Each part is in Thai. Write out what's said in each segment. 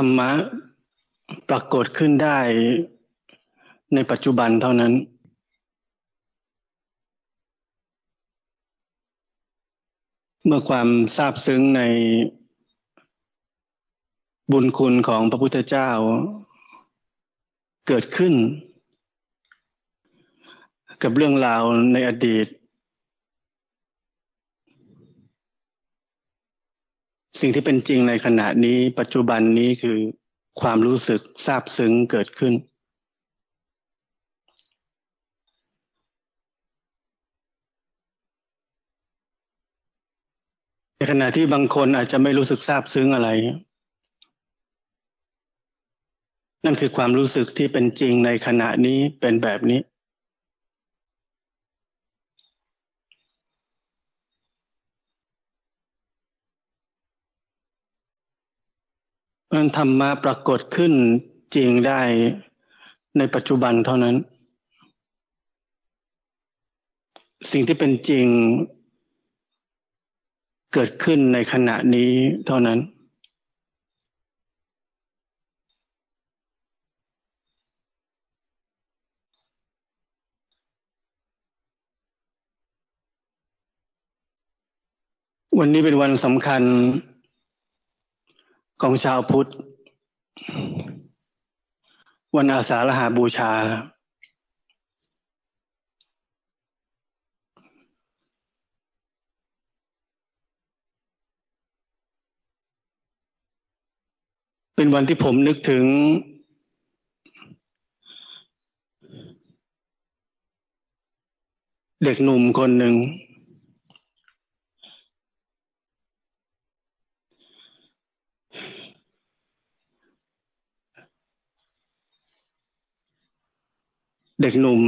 รรมะปรากฏขึ้นได้ในปัจจุบันเท่านั้น เมื่อความทราบซึ้งในบุญคุณของพระพุทธเจ้า เกิดขึ้น กับเรื่องราวในอดีต สิ่งที่เป็นจริงในขณะนี้ปัจจุบันนี้คือความรู้สึกซาบซึ้งเกิดขึ้น ในขณะที่บางคนอาจจะไม่รู้สึกซาบซึ้งอะไร นั่นคือความรู้สึกที่เป็นจริงในขณะนี้เป็นแบบนี้ มันธรรมะปรากฏขึ้นจริงได้ในปัจจุบันเท่านั้น สิ่งที่เป็นจริงเกิดขึ้นในขณะนี้เท่านั้น วันนี้เป็นวันสำคัญ ของชาวพุทธ วันอาสาฬหาบูชา เป็นวันที่ผมนึกถึง เด็กหนุ่มคนหนึ่ง เด็กหนุ่ม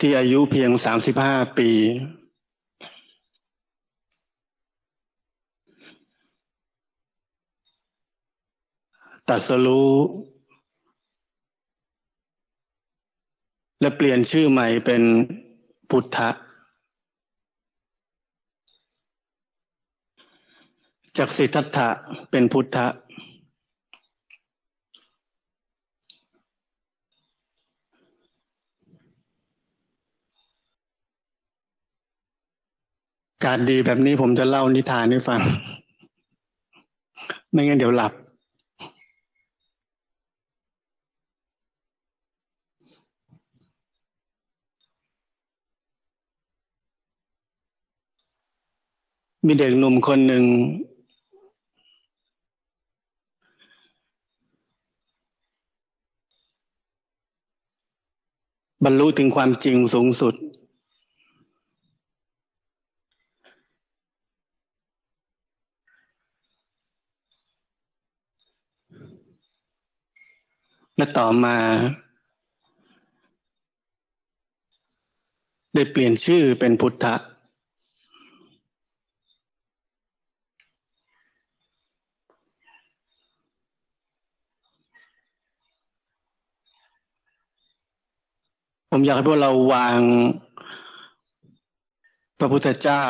ที่อายุเพียงสามสิบห้าปี ตัดสรู้และเปลี่ยนชื่อใหม่เป็นพุทธะจากสิทธัตถะเป็นพุทธะ การดีแบบนี้ผมจะเล่านิทานให้ฟัง ไม่งั้นเดี๋ยวหลับ มีเด็กหนุ่มคนหนึ่ง บรรลุถึงความจริงสูงสุด ต่อมา ได้เปลี่ยนชื่อเป็นพุทธะผมอยากให้พวกเราวางพระพุทธเจ้า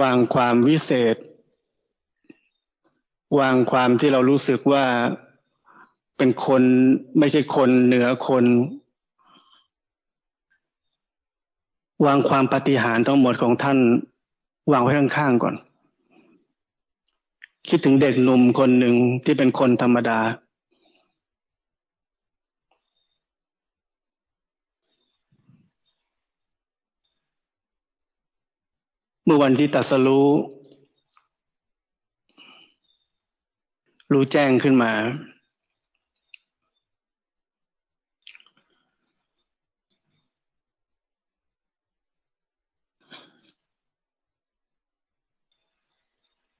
วางความวิเศษ วางความที่เรารู้สึกว่า เป็นคนไม่ใช่คนเหนือคน วางความปฏิหารทั้งหมดของท่าน วางไว้ข้างๆก่อน คิดถึงเด็กหนุ่มคนหนึ่งที่เป็นคนธรรมดา เมื่อวันที่ตัสรู้รู้แจ้งขึ้นมา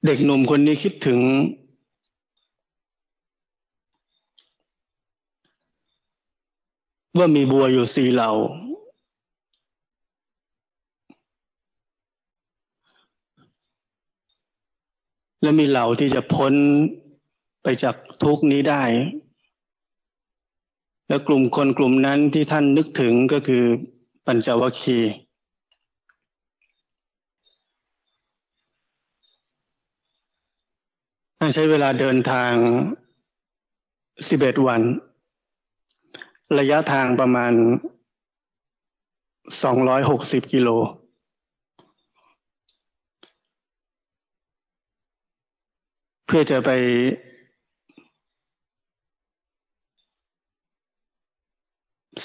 เด็กหนุ่มคนนี้คิดถึง ว่ามีบัวอยู่สี่เหล่า และมีเหล่าที่จะพ้นไปจากทุกนี้ได้ และกลุ่มคนกลุ่มนั้นที่ท่านนึกถึงก็คือปัญจวัคคีย์ ท่าใช้เวลาเดินทางสิบเอ็ดวัน ระยะทางประมาณสองร้อยหกสิบกิโล เพื่อจะไป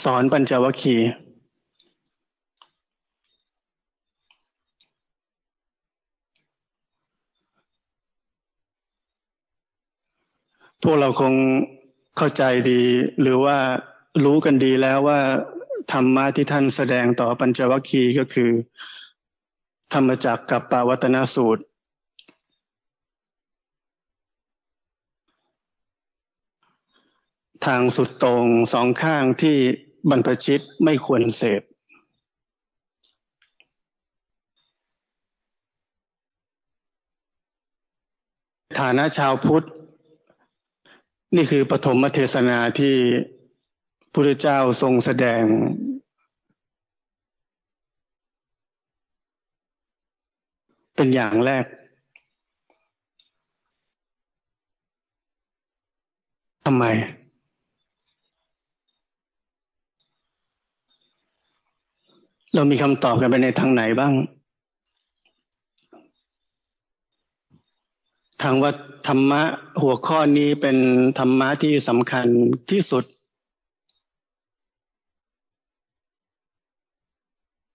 สอนปัญจวัคคีย์ พวกเราคงเข้าใจดี หรือว่ารู้กันดีแล้วว่าธรรมะที่ท่านแสดงต่อปัญจวัคคีย์ก็คือ ธรรมจักกับปาวัตนสูตร ทางสุดตรงสองข้างที่บรรพชิตไม่ควรเสพฐานะชาวพุทธ นี่คือปฐมเทศนาที่พระเจ้าทรงแสดง เป็นอย่างแรกทำไม เรามีคำตอบกันไปในทางไหนบ้าง ทางว่าธรรมะหัวข้อนี้เป็นธรรมะที่สำคัญที่สุด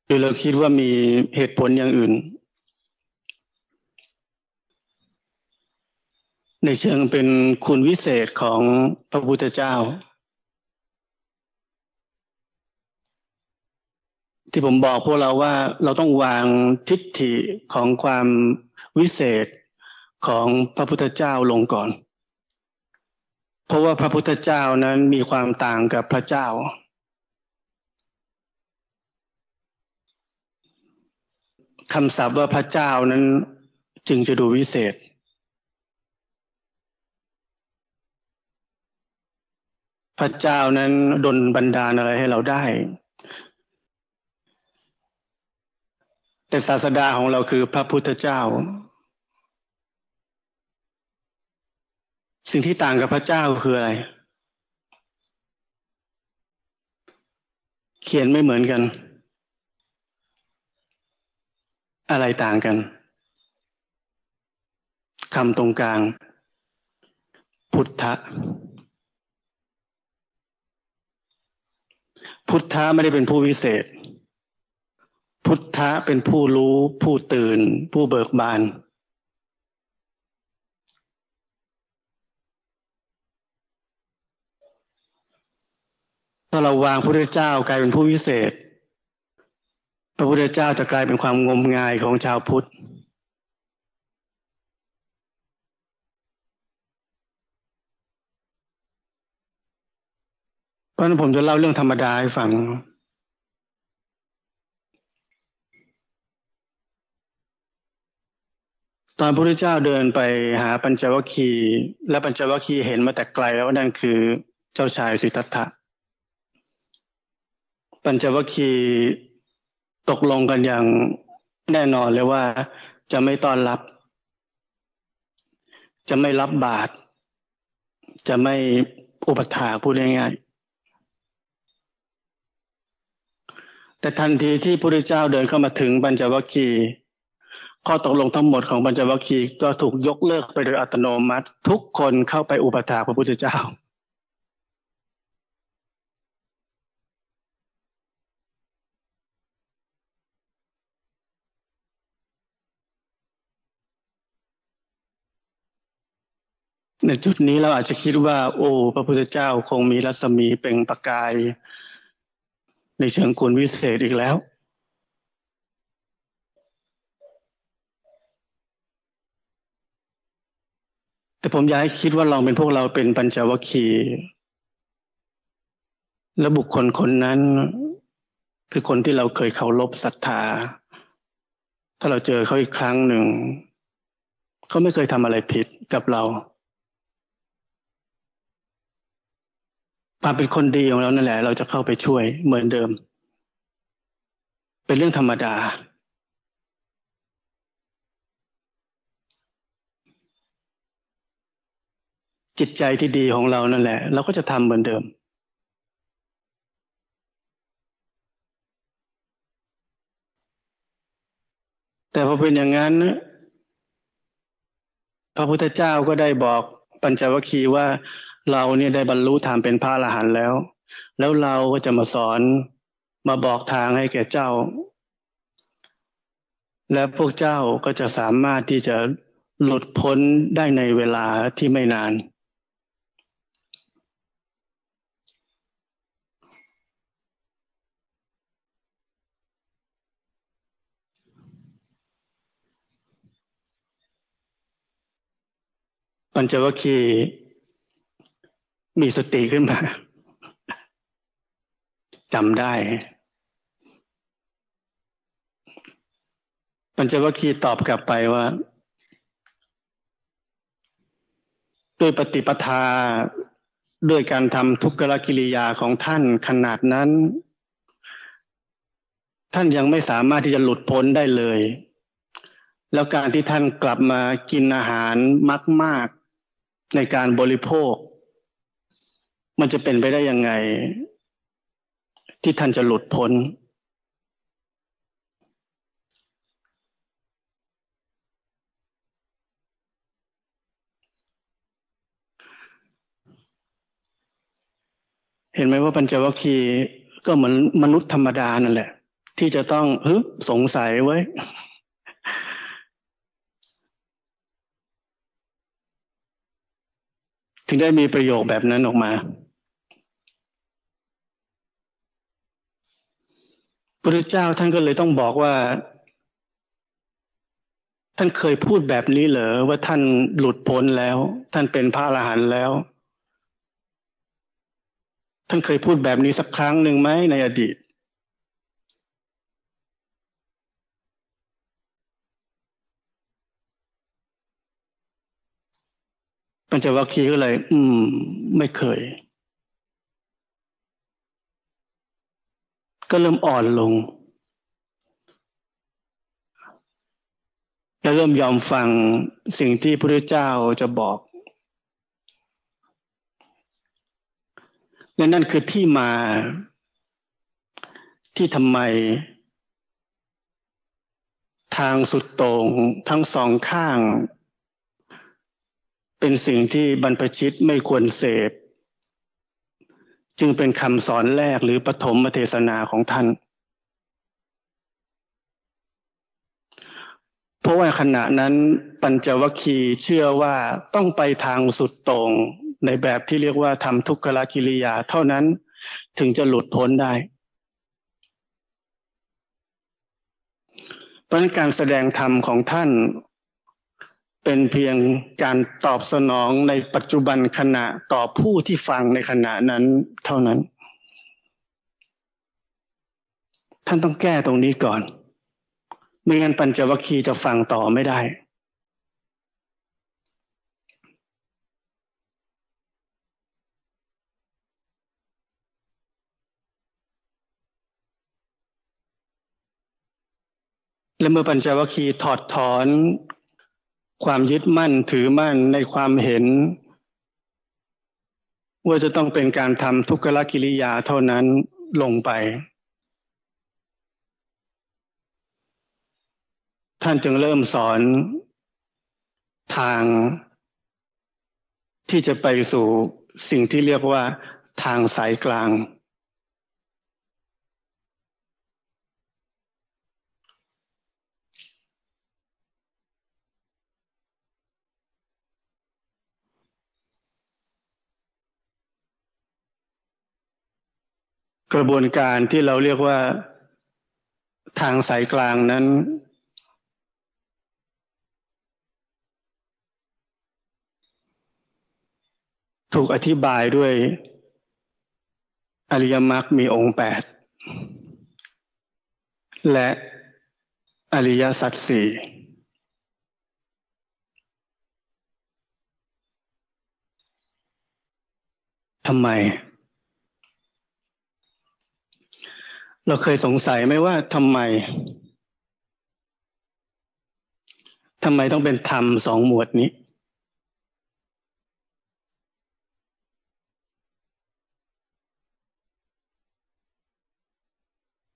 หรือเราคิดว่ามีเหตุผลอย่างอื่น ในเชิงเป็นคุณวิเศษของพระพุทธเจ้า ที่ผมบอกพวกเราว่าเราต้องวางทิฏฐิของความวิเศษ ของพระพุทธเจ้าลงก่อน เพราะว่าพระพุทธเจ้านั้นมีความต่างกับพระเจ้า คำศัพท์ว่าพระเจ้านั้นจึงจะดูวิเศษ พระเจ้านั้นดลบันดาลอะไรให้เราได้ แต่ศาสดาของเราคือพระพุทธเจ้า สิ่งที่ต่างกับพระเจ้าคืออะไร เขียนไม่เหมือนกัน อะไรต่างกันคำตรงกลาง พุทธะ พุทธะไม่ได้เป็นผู้วิเศษ พุทธะเป็นผู้รู้ ผู้ตื่น ผู้เบิกบาน ถ้าเราวางพระพุทธเจ้ากลายเป็นผู้วิเศษ พระพุทธเจ้าจะกลายเป็นความงมงายของชาวพุทธเพราะนั้นผมจะเล่าเรื่องธรรมดาให้ฟัง ตอนพระพุทธเจ้าเดินไปหาปัญจวัคคีย์และปัญจวัคคีย์เห็นมาแต่ไกลแล้วนั่นคือเจ้าชายสิทธัตถะ ปัญจวัคคีย์ตกลงกันอย่างแน่นอนเลยว่าจะไม่ต้อนรับ จะไม่รับบาตรจะไม่อุปถาพูดง่ายๆแต่ทันทีที่พระพุทธเจ้าเดินเข้ามาถึงปัญจวัคคีย์ข้อตกลงทั้งหมดของปัญจวัคคีย์ก็ถูกยกเลิกไปโดยอัตโนมัติ ทุกคนเข้าไปอุปถาพระพุทธเจ้า ในจุดนี้เราอาจจะคิดว่า โอ้ พระพุทธเจ้าคงมีรัศมีเปล่งประกาย ในเชิงคุณวิเศษอีกแล้ว แต่ผมอยากให้คิดว่าลองเป็นพวกเราเป็นปัญจวัคคีย์และบุคคลคนนั้น คือคนที่เราเคยเคารพศรัทธา ถ้าเราเจอเขาอีกครั้งหนึ่ง เขาไม่เคยทำอะไรผิดกับเรา ความเป็นคนดีของเรานั่นแหละ เราจะเข้าไปช่วยเหมือนเดิม เป็นเรื่องธรรมดา จิตใจที่ดีของเรานั่นแหละ เราก็จะทำเหมือนเดิม แต่พอเป็นอย่างนั้น พระพุทธเจ้าก็ได้บอกปัญจวัคคีย์ว่า เราเนี่ยได้บรรลุธรรมเป็นพระอรหันต์แล้ว แล้วเราก็จะมาสอนมาบอกทางให้แก่เจ้า และพวกเจ้าก็จะสามารถที่จะหลุดพ้นได้ในเวลาที่ไม่นาน ปัญจวัคคีย์ มีสติขึ้นมาจำได้ ปัญจวัคคีย์ตอบกลับไปว่า ด้วยปฏิปทาด้วยการทำทุกขกิริยาของท่านขนาดนั้น ท่านยังไม่สามารถที่จะหลุดพ้นได้เลย แล้วการที่ท่านกลับมากินอาหารมาก ๆ ในการบริโภค มันจะเป็นไปได้ยังไง ที่ท่านจะหลุดพ้น เห็นไหมว่าปัญจวัคคีย์ก็เหมือนมนุษย์ธรรมดานั่นแหละ ที่จะต้องฮึสงสัยไว้ถึงได้มีประโยคแบบนั้นออกมา พระเจ้าท่านก็เลยต้องบอกว่า ท่านเคยพูดแบบนี้เหรอว่าท่านหลุดพ้นแล้ว ท่านเป็นพระอรหันต์แล้ว ท่านเคยพูดแบบนี้สักครั้งหนึ่งไหมในอดีต ปัญจวัคคีย์ก็เลย อืม ไม่เคย ก็เริ่มอ่อนลงและเริ่มยอมฟังสิ่งที่พระเจ้าจะบอกและนั่นคือที่มาที่ทำไม ทางสุดโต่งทั้งสองข้าง เป็นสิ่งที่บรรพชิตไม่ควรเสพ จึงเป็นคำสอนแรกหรือปฐมเทศนาของท่าน เพราะว่าขณะนั้นปัญจวัคคีย์เชื่อว่าต้องไปทางสุดต่งในแบบที่เรียกว่าทำทุกขลกิริยาเท่านั้นถึงจะหลุดพ้นได้เพราะการแสดงธรรมของท่าน เป็นเพียงการตอบสนองในปัจจุบันขณะต่อผู้ที่ฟังในขณะนั้นเท่านั้น ท่านต้องแก้ตรงนี้ก่อน ไม่งั้นปัญจวัคคีย์จะฟังต่อไม่ได้และเมื่อปัญจวัคคีย์ถอดถอน ความยึดมั่นถือมั่นในความเห็น ว่าจะต้องเป็นการทำทุกขลกิริยาเท่านั้นลงไป ท่านจึงเริ่มสอนทางที่จะไปสู่สิ่งที่เรียกว่าทางสายกลาง กระบวนการที่เราเรียกว่าทางสายกลางนั้น ถูกอธิบายด้วยอริยมรรคมีองค์แปดและอริยสัจสี่ทำไม เราเคยสงสัยไหมว่าทำไมทำไมต้องเป็นธรรมสองหมวดนี้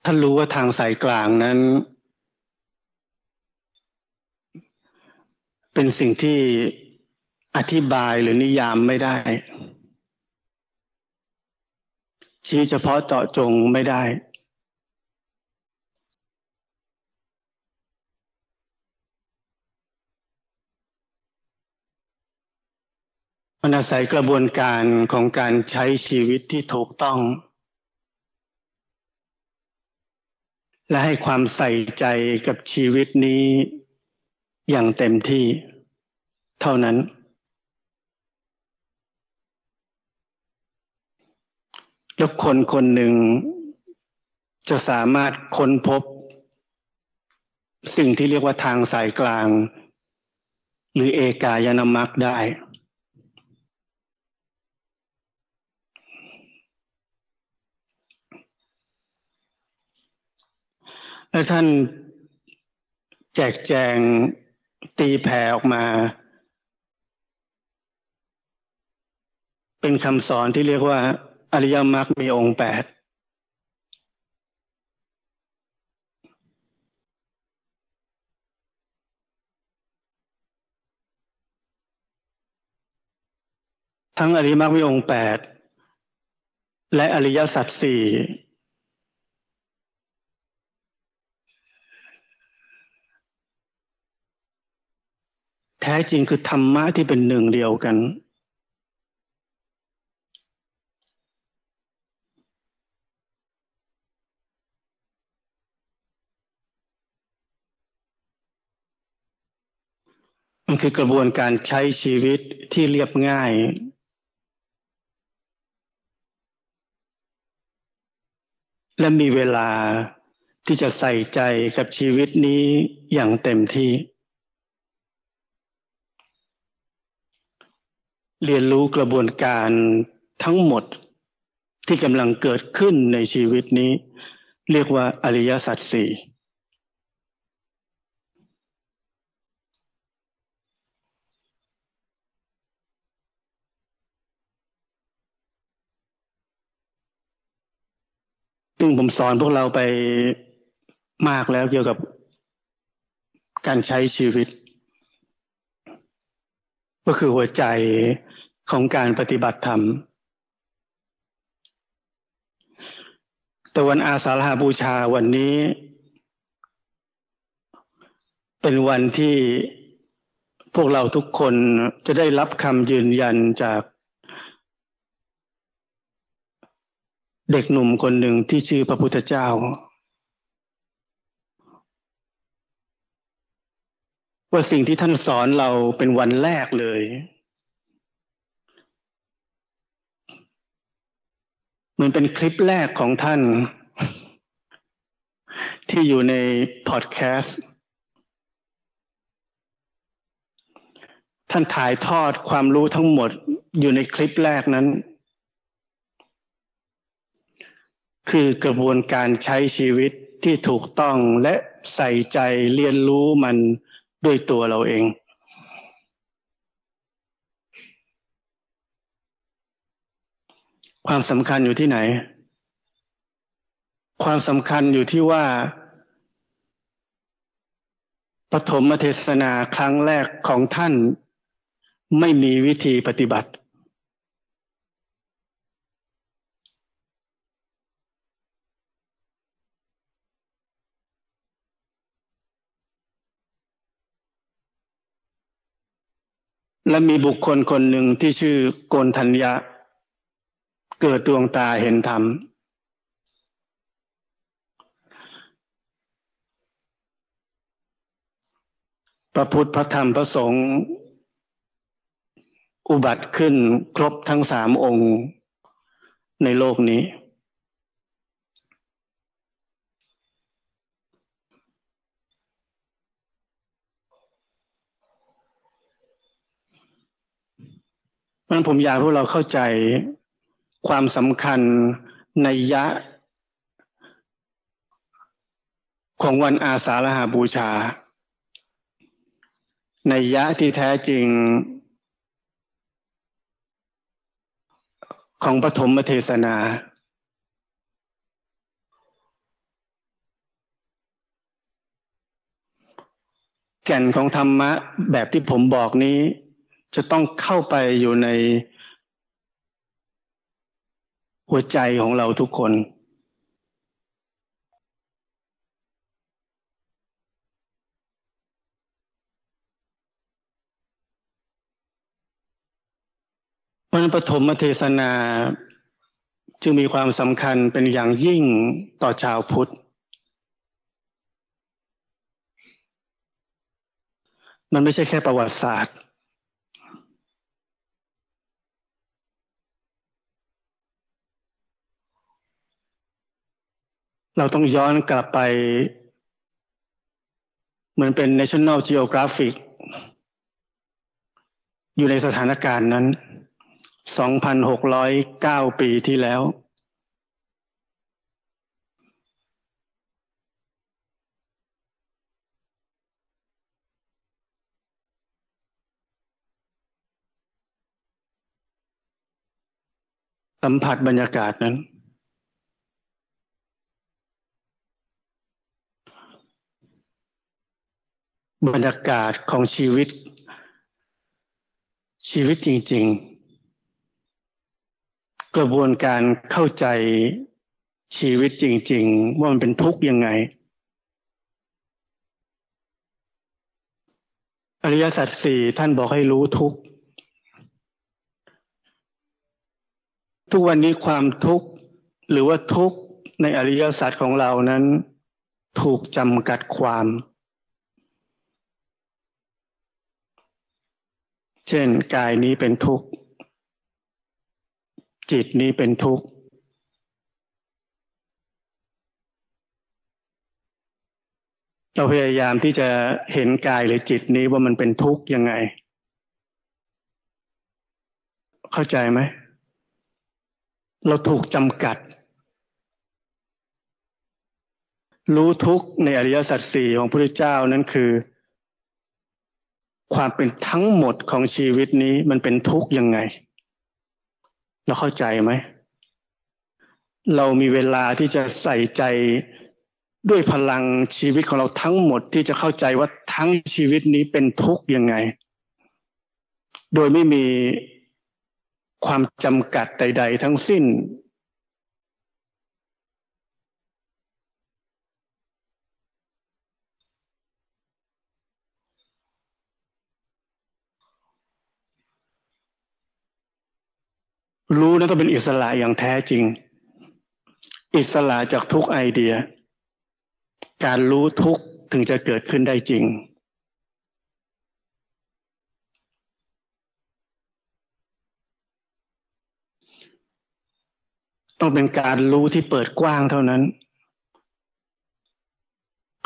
ท่านรู้ว่าทางสายกลางนั้น เป็นสิ่งที่อธิบายหรือนิยามไม่ได้ ชี้เฉพาะเจาะจงไม่ได้ มันอาศัยกระบวนการของการใช้ชีวิตที่ถูกต้อง และให้ความใส่ใจกับชีวิตนี้อย่างเต็มที่เท่านั้น แล้วคนคนหนึ่งจะสามารถค้นพบ สิ่งที่เรียกว่าทางสายกลาง หรือเอกายนามักได้ และท่านแจกแจงตีแผ่ออกมา เป็นคำสอนที่เรียกว่า อริยมรรคมีองค์แปดทั้งอริยมรรคมีองค์แปดและอริยสัจสี่ แท้จริงคือธรรมะที่เป็นหนึ่งเดียวกัน มันคือกระบวนการใช้ชีวิตที่เรียบง่ายและมีเวลาที่จะใส่ใจกับชีวิตนี้อย่างเต็มที่ เรียนรู้กระบวนการทั้งหมดที่กำลังเกิดขึ้นในชีวิตนี้ เรียกว่าอริยสัจสี่ซึ่งผมสอนพวกเราไปมากแล้วเกี่ยวกับการใช้ชีวิต ก็คือหัวใจของการปฏิบัติธรรมแต่วันอาสาฬหาบูชาวันนี้ เป็นวันที่พวกเราทุกคนจะได้รับคำยืนยันจาก เด็กหนุ่มคนหนึ่งที่ชื่อพระพุทธเจ้า ว่าสิ่งที่ท่านสอนเราเป็นวันแรกเลย เหมันเป็นคลิปแรกของท่าน ที่อยู่ในพอดแคสต์ท่านถ่ายทอดความรู้ทั้งหมดอยู่ในคลิปแรกนั้น คือกระบวนการใช้ชีวิตที่ถูกต้องและใส่ใจเรียนรู้มัน ด้วยตัวเราเอง ความสำคัญอยู่ที่ไหน ความสำคัญอยู่ที่ว่าปฐมเทศนาครั้งแรกของท่านไม่มีวิธีปฏิบัติ และมีบุคคลคนหนึ่งที่ชื่อโกนทัญญาเกิดดวงตาเห็นธรรม พระพุทธพระธรรมพระสงฆ์อุบัติขึ้นครบทั้งสามองค์ในโลกนี้ มันผมอยากให้เราเข้าใจความสำคัญในยะ ของวันอาสาฬหาบูชา ในยะที่แท้จริง ของปฐมเทศนา แก่นของธรรมะแบบที่ผมบอกนี้ จะต้องเข้าไปอยู่ในหัวใจของเราทุกคน วันปฐมเทศนาจึงมีความสำคัญเป็นอย่างยิ่งต่อชาวพุทธ มันไม่ใช่แค่ประวัติศาสตร์ เราต้องย้อนกลับไป เหมือนเป็น National Geographic อยู่ในสถานการณ์นั้น 2,609 ปีที่แล้ว สัมผัสบรรยากาศนั้น บรรยากาศของชีวิต ชีวิตจริง ๆ กระบวนการเข้าใจชีวิตจริง ๆ ว่ามันเป็นทุกข์ยังไง อริยสัจสี่ท่านบอกให้รู้ทุกข์ ทุกวันนี้ความทุกข์หรือว่าทุกข์ในอริยสัจของเรานั้น ถูกจำกัดความ เช่นกายนี้เป็นทุกข์ จิตนี้เป็นทุกข์ เราพยายามที่จะเห็นกายหรือจิตนี้ว่ามันเป็นทุกข์ยังไง เข้าใจไหม เราถูกจำกัด รู้ทุกข์ในอริยสัจสี่ของพระพุทธเจ้านั้นคือ ความเป็นทั้งหมดของชีวิตนี้มันเป็นทุกข์ยังไง เราเข้าใจไหม เรามีเวลาที่จะใส่ใจด้วยพลังชีวิตของเราทั้งหมดที่จะเข้าใจว่าทั้งชีวิตนี้เป็นทุกข์ยังไง โดยไม่มีความจำกัดใด ๆ ทั้งสิ้น รู้นั้นต้องเป็นอิสระอย่างแท้จริง อิสระจากทุกไอเดีย การรู้ทุกถึงจะเกิดขึ้นได้จริง ต้องเป็นการรู้ที่เปิดกว้างเท่านั้น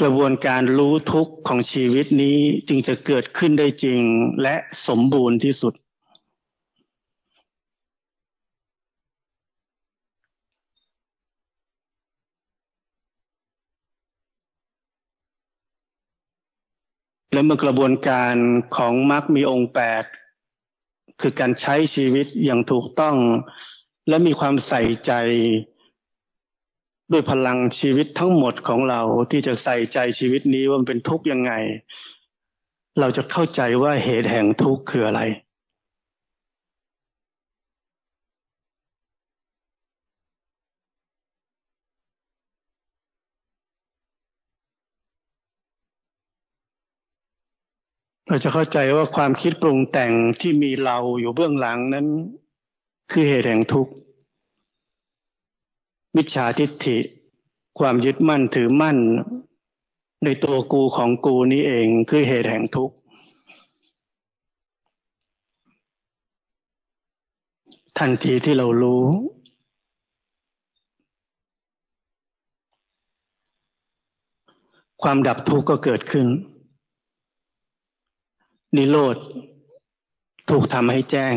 กระบวนการรู้ทุกข์ของชีวิตนี้จึงจะเกิดขึ้นได้จริงและสมบูรณ์ที่สุด และเมื่อกระบวนการของมรรคมีองค์แปดคือการใช้ชีวิตอย่างถูกต้อง และมีความใส่ใจ ด้วยพลังชีวิตทั้งหมดของเราที่จะใส่ใจชีวิตนี้ว่ามันเป็นทุกข์ยังไง เราจะเข้าใจว่าเหตุแห่งทุกข์คืออะไร เราจะเข้าใจว่าความคิดปรุงแต่งที่มีเราอยู่เบื้องหลังนั้น คือเหตุแห่งทุกข์ มิจฉาทิฏฐิ ความยึดมั่นถือมั่น ในตัวกูของกูนี้เองคือเหตุแห่งทุกข์ ทันทีที่เรารู้ ความดับทุกข์ก็เกิดขึ้น นิโรธ ถูกทำให้แจ้ง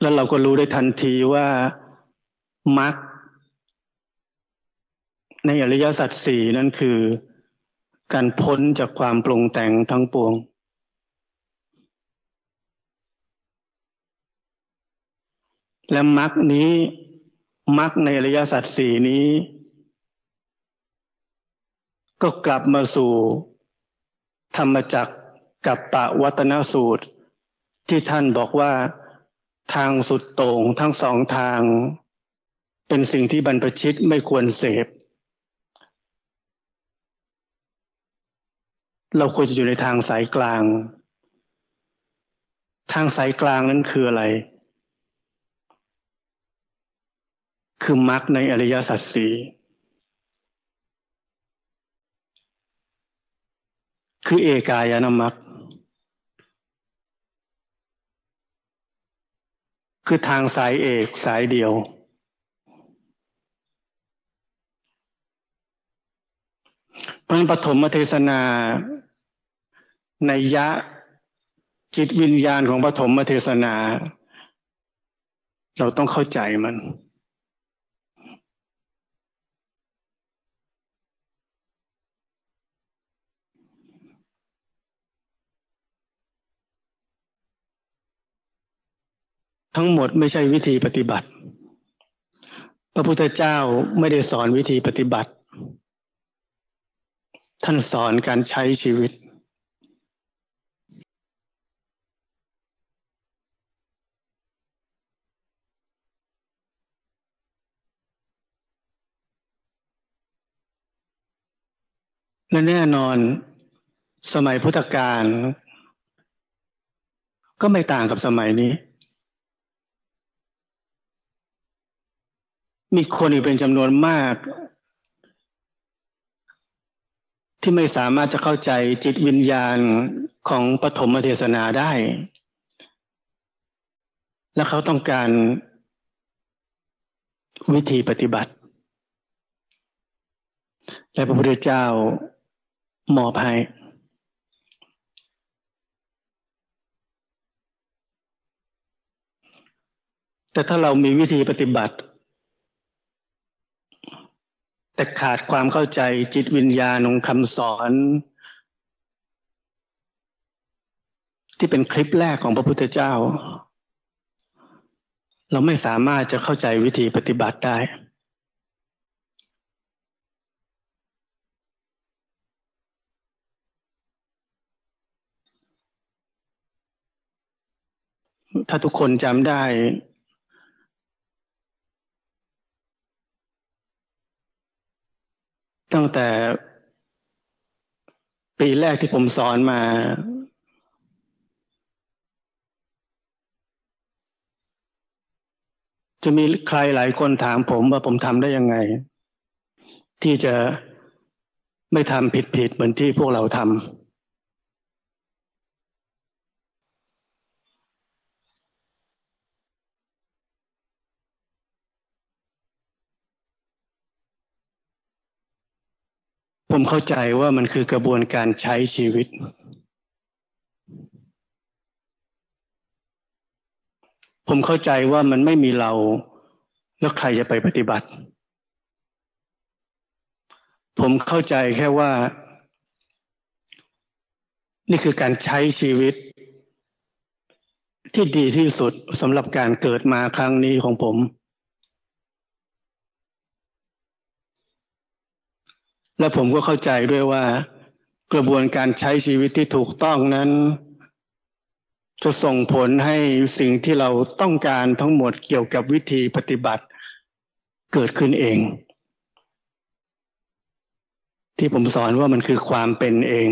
แล้วเราก็รู้ได้ทันทีว่ามรรคในอริยสัจสี่นั่นคือการพ้นจากความปรุงแต่งทั้งปวง และมรรคนี้ มรรคในอริยสัจสี่นี้ ก็กลับมาสู่ ธรรมจักกับปะวัตนสูตร ที่ท่านบอกว่าทางสุดโต่งทั้งสองทาง เป็นสิ่งที่บรรพชิตไม่ควรเสพ เราควรจะอยู่ในทางสายกลาง ทางสายกลางนั้นคืออะไร คือมรรคในอริยสัจสี่คือเอกายนามรรคคือทางสายเอกสายเดียว พระปฐมเทศนาในยะจิตวิญญาณของปฐมเทศนา เราต้องเข้าใจมัน ทั้งหมดไม่ใช่วิธีปฏิบัติ พระพุทธเจ้าไม่ได้สอนวิธีปฏิบัติ ท่านสอนการใช้ชีวิต และแน่นอนสมัยพุทธกาลก็ไม่ต่างกับสมัยนี้ มีคนอีกเป็นจำนวนมาก ที่ไม่สามารถจะเข้าใจจิตวิญญาณของปฐมเทศนาได้ และเขาต้องการวิธีปฏิบัติ และพระพุทธเจ้ามอบให้แต่ถ้าเรามีวิธีปฏิบัติ แต่ขาดความเข้าใจจิตวิญญาณของคำสอน ที่เป็นคลิปแรกของพระพุทธเจ้า เราไม่สามารถจะเข้าใจวิธีปฏิบัติได้ ถ้าทุกคนจำได้ ตั้งแต่ปีแรกที่ผมสอนมา จะมีใครหลายคนถามผมว่าผมทำได้ยังไง ที่จะไม่ทำผิดผิดเหมือนที่พวกเราทำ ผมเข้าใจว่ามันคือกระบวนการใช้ชีวิต ผมเข้าใจว่ามันไม่มีเรา แล้วใครจะไปปฏิบัติ ผมเข้าใจแค่ว่า นี่คือการใช้ชีวิต ที่ดีที่สุดสำหรับการเกิดมาครั้งนี้ของผม และผมก็เข้าใจด้วยว่า กระบวนการใช้ชีวิตที่ถูกต้องนั้น จะส่งผลให้สิ่งที่เราต้องการทั้งหมดเกี่ยวกับวิธีปฏิบัติเกิดขึ้นเอง ที่ผมสอนว่ามันคือความเป็นเอง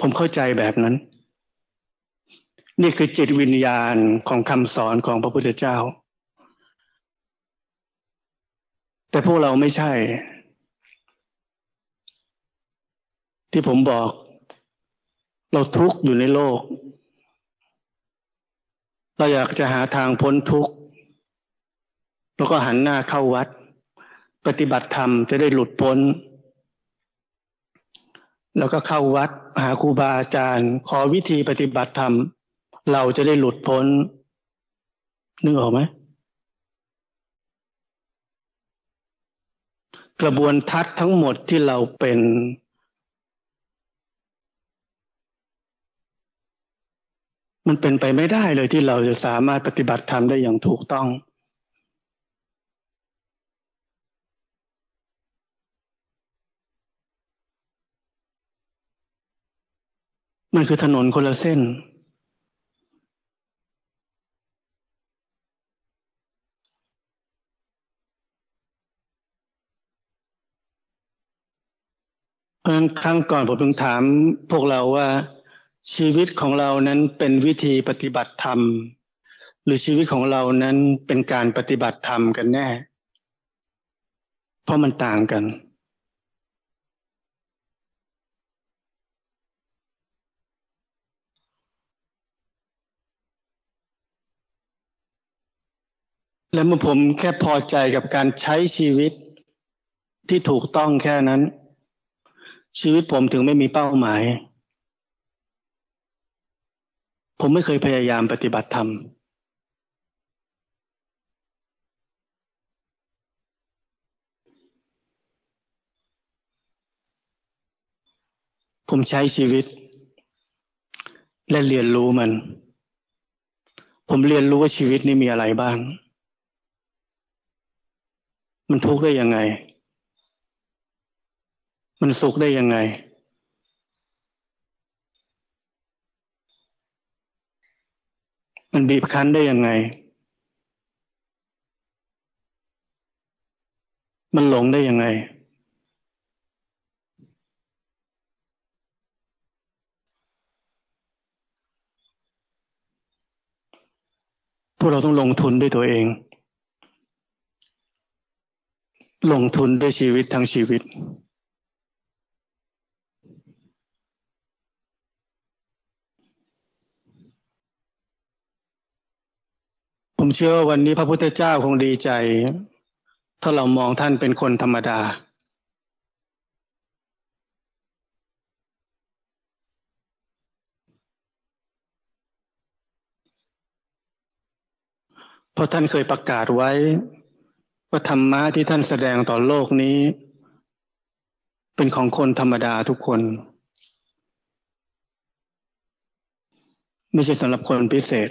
ผมเข้าใจแบบนั้น นี่คือจิตวิญญาณของคำสอนของพระพุทธเจ้า แต่พวกเราไม่ใช่ ที่ผมบอก เราทุกข์อยู่ในโลก เราอยากจะหาทางพ้นทุกข์แล้วก็หันหน้าเข้าวัด ปฏิบัติธรรมจะได้หลุดพ้น แล้วก็เข้าวัดหาครูบาอาจารย์ ขอวิธีปฏิบัติธรรม เราจะได้หลุดพ้นนึกออกไหม กระบวนทัศน์ทั้งหมดที่เราเป็นมมันเป็นไปไม่ได้เลยที่เราจะสามารถปฏิบัติธรรมได้อย่างถูกต้อง มันคือถนนคนละเส้น ราะฉะนั้นครั้งก่อนผมถึงถามพวกเราว่าชีวิตของเรานั้นเป็นวิธีปฏิบัติธรรม หรือชีวิตของเรานั้นเป็นการปฏิบัติธรรมกันแน่ เพราะมันต่างกัน และเมื่อผมแค่พอใจกับการใช้ชีวิตที่ถูกต้องแค่นั้น ชีวิตผมถึงไม่มีเป้าหมาย ผมไม่เคยพยายามปฏิบัติธรรม ผมใช้ชีวิต และเรียนรู้มัน ผมเรียนรู้ว่าชีวิตนี้มีอะไรบ้าง มันทุกข์ได้ยังไง มันสุขได้ยังไง มันบีบคั้นได้ยังไง มันหลงได้ยังไง พวกเราต้องลงทุนด้วยตัวเอง ลงทุนด้วยชีวิตทั้งชีวิต ผมเชื่อว่าวันนี้พระพุทธเจ้าคงดีใจ ถ้าเรามองท่านเป็นคนธรรมดา เพราะท่านเคยประกาศไว้ ว่าธรรมะที่ท่านแสดงต่อโลกนี้ เป็นของคนธรรมดาทุกคน ไม่ใช่สำหรับคนพิเศษ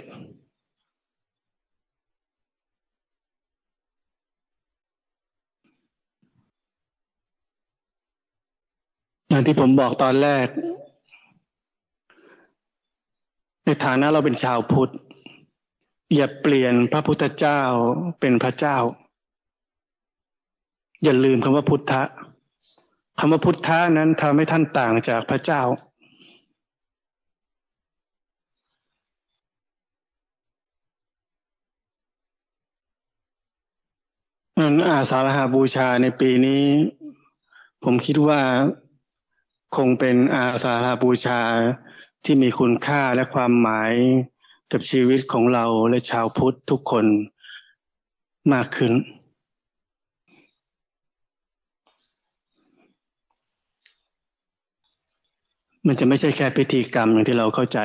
อย่าง ที่ผมบอกตอนแรก ในฐานะเราเป็นชาวพุทธ อย่าเปลี่ยนพระพุทธเจ้าเป็นพระเจ้า อย่าลืมคำว่าพุทธะคำว่าพุทธะนั้นทำให้ท่านต่างจากพระเจ้าอาสาฬหาบูชาในปีนี้ ผมคิดว่า คงเป็นอาสาฬบูชาที่มีคุณค่าและความหมายกับชีวิตของเราและชาวพุทธทุกคนมากขึ้น มันจะไม่ใช่แค่พิธีกรรมอย่างที่เราเข้าใจ